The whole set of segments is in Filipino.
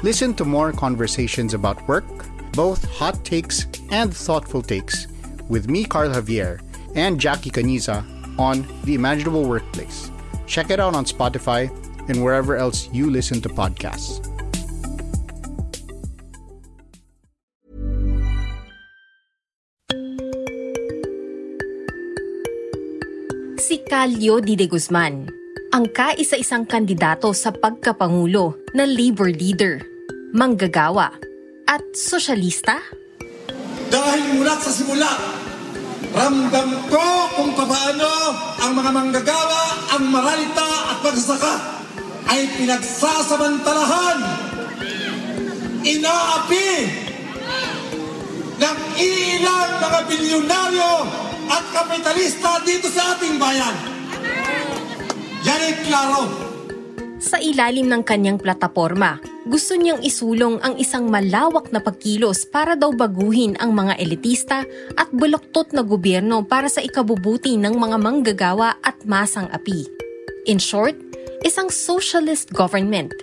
Listen to more conversations about work, both hot takes and thoughtful takes, with me, Carl Javier, and Jackie Caniza on The Imaginable Workplace. Check it out on Spotify and wherever else you listen to podcasts. Si Calio Di De Guzman, ang kaisa-isang kandidato sa pagkapangulo na labor leader, manggagawa, at sosyalista? Dahil mula sa simula, ramdam ko kung paano ang mga manggagawa, ang maralita at magsasaka ay pinagsasamantalahan, inaapi ng ilang mga bilyonaryo at kapitalista dito sa ating bayan. Yan ay klaro. Sa ilalim ng kanyang plataporma, gusto niyang isulong ang isang malawak na pagkilos para daw baguhin ang mga elitista at buloktot na gobyerno para sa ikabubuti ng mga manggagawa at masang api. In short, isang socialist government.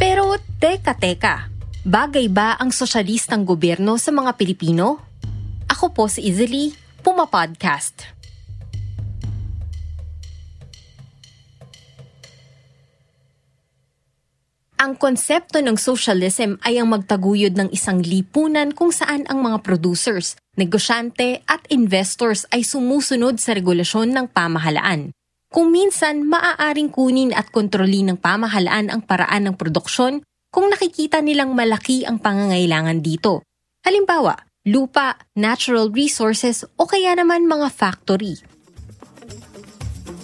Pero teka-teka, bagay ba ang sosyalistang gobyerno sa mga Pilipino? Ako po si Izzy Puma Podcast. Ang konsepto ng socialism ay ang magtaguyod ng isang lipunan kung saan ang mga producers, negosyante at investors ay sumusunod sa regulasyon ng pamahalaan. Kung minsan, maaaring kunin at kontrolin ng pamahalaan ang paraan ng produksyon kung nakikita nilang malaki ang pangangailangan dito. Halimbawa, lupa, natural resources o kaya naman mga factory.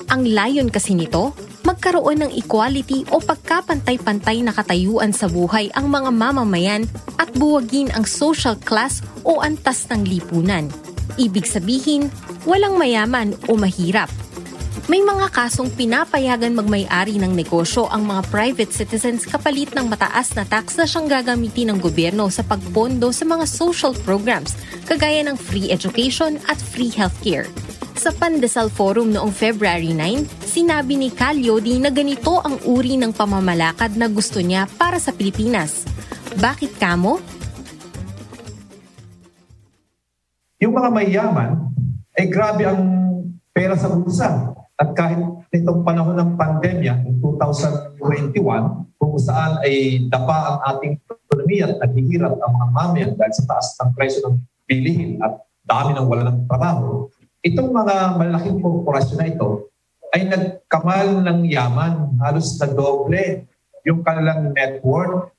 Ang layon kasi nito, magkaroon ng equality o pagkapantay-pantay na katayuan sa buhay ang mga mamamayan at buwagin ang social class o antas ng lipunan. Ibig sabihin, walang mayaman o mahirap. May mga kasong pinapayagan magmay-ari ng negosyo ang mga private citizens kapalit ng mataas na tax na siyang gagamitin ng gobyerno sa pagpondo sa mga social programs kagaya ng free education at free healthcare. Sa Pandesal Forum noong February 9, sinabi ni Calyodi na ganito ang uri ng pamamalakad na gusto niya para sa Pilipinas. Bakit kamo? Yung mga mayaman, ay grabe ang pera sa bulsa. At kahit nitong panahon ng pandemya, ng 2021, kung saan ay dapa ang ating ekonomiya at naghihirap ang mga mamayan dahil sa taas ng presyo ng bilihin at dami ng wala ng trabaho, itong mga malaking korporasyon na ito ay nagkamal ng yaman, halos na doble yung kanilang net worth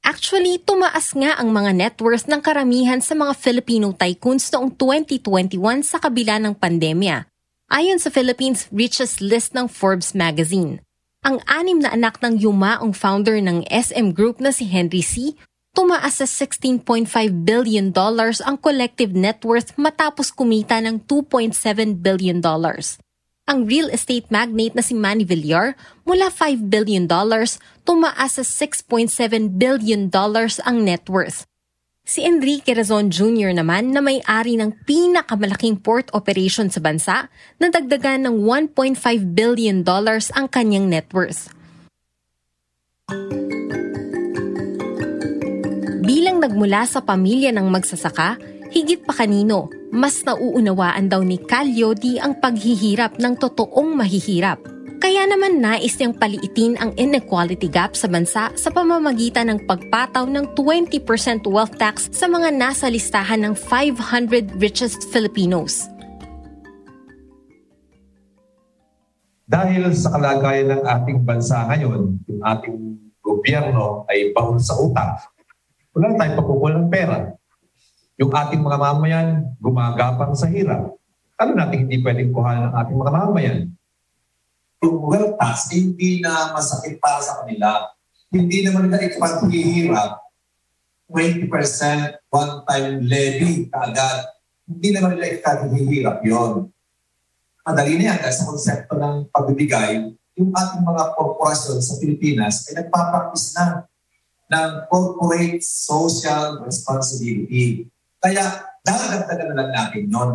Actually, tumaas nga ang mga net worth ng karamihan sa mga Filipino tycoons noong 2021 sa kabila ng pandemya. Ayon sa Philippines Richest List ng Forbes magazine. Ang anim na anak ng yumaong founder ng SM Group na si Henry C. tumaas sa 16.5 billion dollars ang collective net worth matapos kumita ng 2.7 billion dollars ang real estate magnate na si Manny Villar mula 5 billion dollars tumaas sa 6.7 billion dollars ang net worth. Si Enrique Razon Jr. naman na may-ari ng pinakamalaking port operation sa bansa na dagdagan ng 1.5 billion dollars ang kanyang net worth. Bilang nagmula sa pamilya ng magsasaka, higit pa kanino, mas nauunawaan daw ni Calyodi ang paghihirap ng totoong mahihirap. Kaya naman nais niyang paliitin ang inequality gap sa bansa sa pamamagitan ng pagpataw ng 20% wealth tax sa mga nasa listahan ng 500 richest Filipinos. Dahil sa kalagayan ng ating bansa ngayon, yung ating gobyerno ay bahol sa utang, wala tayong pagkukulang pera yung ating mga mamayan gumagapang sa hirap. Ano natin hindi pwedeng kuhanan ng ating mga mamayan? yung wealth tax hindi na masakit para sa kanila. Hindi naman nila ipaghihirap 20% one-time levy kaagad. Hindi naman nila ipaghihirap yon. Madali na yan dahil sa konsepto ng pagbibigay, yung ating mga korporasyon sa Pilipinas ay nagpapractice na ng corporate social responsibility. Kaya dadagdagan na lang natin yon.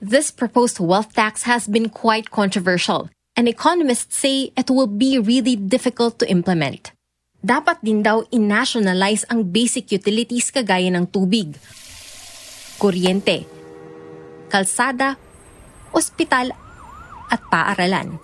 This proposed wealth tax has been quite controversial, and economists say it will be really difficult to implement. Dapat din daw i-nationalize ang basic utilities kagaya ng tubig, kuryente, kalsada, ospital, at paaralan.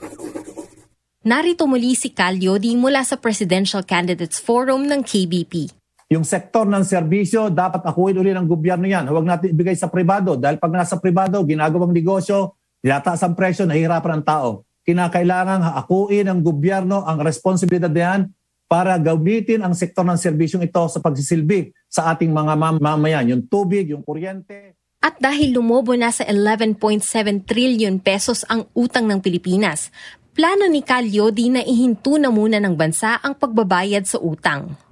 Narito muli si Cal Yodi mula sa Presidential Candidates Forum ng KBP. Yung sektor ng serbisyo, dapat akuin uli ng gobyerno yan. Huwag natin ibigay sa pribado. Dahil pag nasa pribado, ginagawang negosyo, tinataas ang presyo, nahihirapan ang tao. Kinakailangan akuin ng gobyerno ang responsibilidad niyan para gamitin ang sektor ng serbisyong ito sa pagsisilbi sa ating mga mamamayan. Yung tubig, yung kuryente. At dahil lumobo na sa 11.7 trillion pesos ang utang ng Pilipinas, plano ni Calyodi na ihinto na muna ng bansa ang pagbabayad sa utang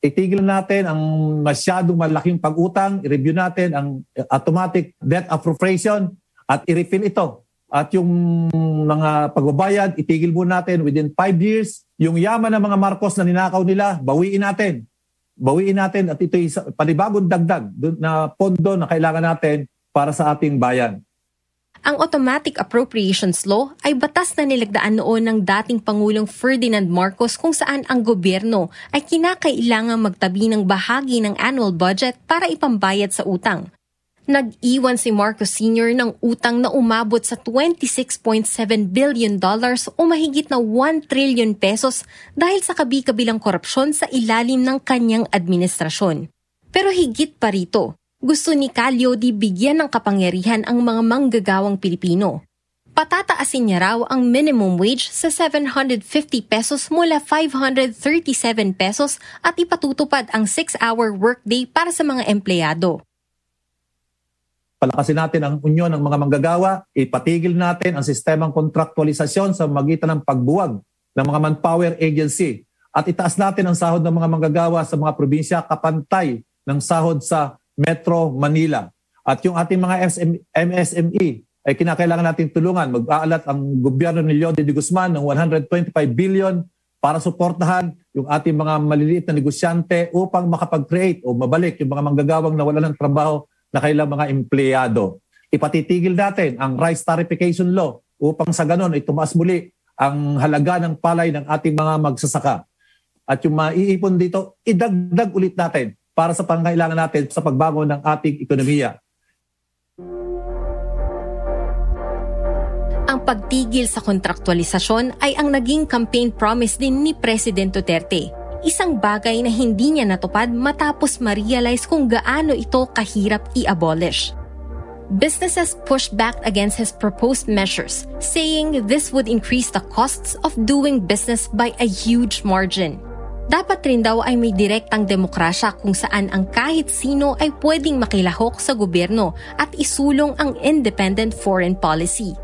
itigil natin ang masyadong malaking pag-utang, i-review natin ang automatic debt appropriation at i-refill ito. At yung mga pagbabayad, itigil muna natin within 5 years. Yung yaman ng mga Marcos na ninakaw nila, bawiin natin. Bawiin natin at ito'y panibagong dagdag na pondo na kailangan natin para sa ating bayan. Ang Automatic Appropriations Law ay batas na nilagdaan noon ng dating Pangulong Ferdinand Marcos kung saan ang gobyerno ay kinakailangang magtabi ng bahagi ng annual budget para ipambayad sa utang. Nag-iwan si Marcos Sr. ng utang na umabot sa 26.7 billion dollars o mahigit na 1 trillion pesos dahil sa kabi-kabilang korupsyon sa ilalim ng kanyang administrasyon. Pero higit pa rito, gusto ni Calio di bigyan ng kapangyarihan ang mga manggagawang Pilipino. Patataasin niya raw ang minimum wage sa 750 pesos mula 537 pesos at ipatutupad ang 6-hour workday para sa mga empleyado. Palakasin natin ang unyon ng mga manggagawa, ipatigil natin ang sistemang kontraktualisasyon sa magitan ng pagbuwag ng mga manpower agency at itaas natin ang sahod ng mga manggagawa sa mga probinsya kapantay ng sahod sa Metro Manila. At yung ating mga MSME ay kinakailangan nating tulungan. Mag-aalat ang gobyerno ni Leon de Guzman ng 125 billion para suportahan yung ating mga maliliit na negosyante upang makapag-create o mabalik yung mga manggagawang nawala ng trabaho na kailang mga empleyado. Ipatitigil natin ang rice tarification law upang sa ganon ay tumaas muli ang halaga ng palay ng ating mga magsasaka. At yung maiipon dito, idagdag ulit natin para sa pangailangan natin sa pagbago ng ating ekonomiya. Ang pagtigil sa kontraktualisasyon ay ang naging campaign promise din ni President Duterte. Isang bagay na hindi niya natupad matapos ma-realize kung gaano ito kahirap i-abolish. Businesses pushed back against his proposed measures, saying this would increase the costs of doing business by a huge margin. Dapat rin daw ay may direktang demokrasya kung saan ang kahit sino ay pwedeng makilahok sa gobyerno at isulong ang independent foreign policy.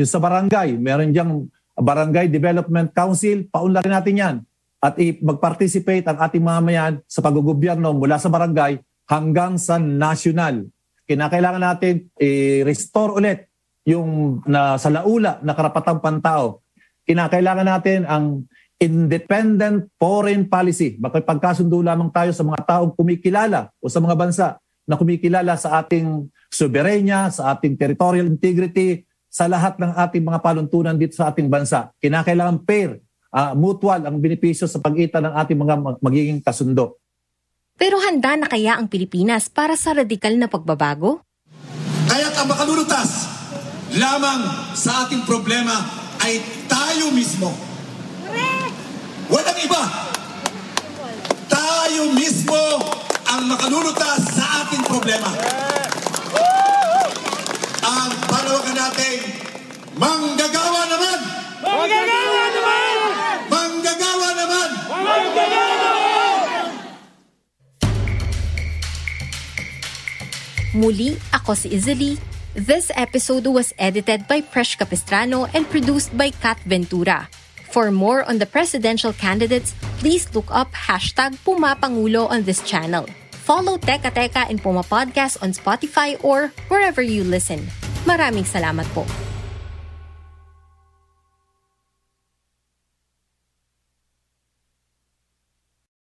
Yung sa barangay, meron diyang Barangay Development Council, paunlarin natin yan. At mag-participate ang ating mamayan sa paggogobyerno mula sa barangay hanggang sa national. Kinakailangan natin i-restore ulit yung na, sa laula na karapatang pantao. Kinakailangan natin ang independent foreign policy. Makipagkasundo lamang tayo sa mga taong kumikilala o sa mga bansa na kumikilala sa ating soberenya, sa ating territorial integrity, sa lahat ng ating mga paluntunan dito sa ating bansa. Kinakailangan fair, uh, mutual ang benepisyo sa pagitan ng ating mga magiging kasundo. Pero handa na kaya ang Pilipinas para sa radikal na pagbabago? Kaya't ang makalulutas lamang sa ating problema ay tayo mismo Walang iba. Tayo mismo ang makalulutas sa ating problema. Ang panawagan natin, manggagawa naman! Manggagawa naman! Manggagawa naman! Manggagawa naman! Muli, ako si Izzy This episode was edited by Presh Capistrano and produced by Kat Ventura. For more on the presidential candidates, please look up hashtag Pumapangulo on this channel. Follow Teka Teka and Puma Podcast on Spotify or wherever you listen. Maraming salamat po.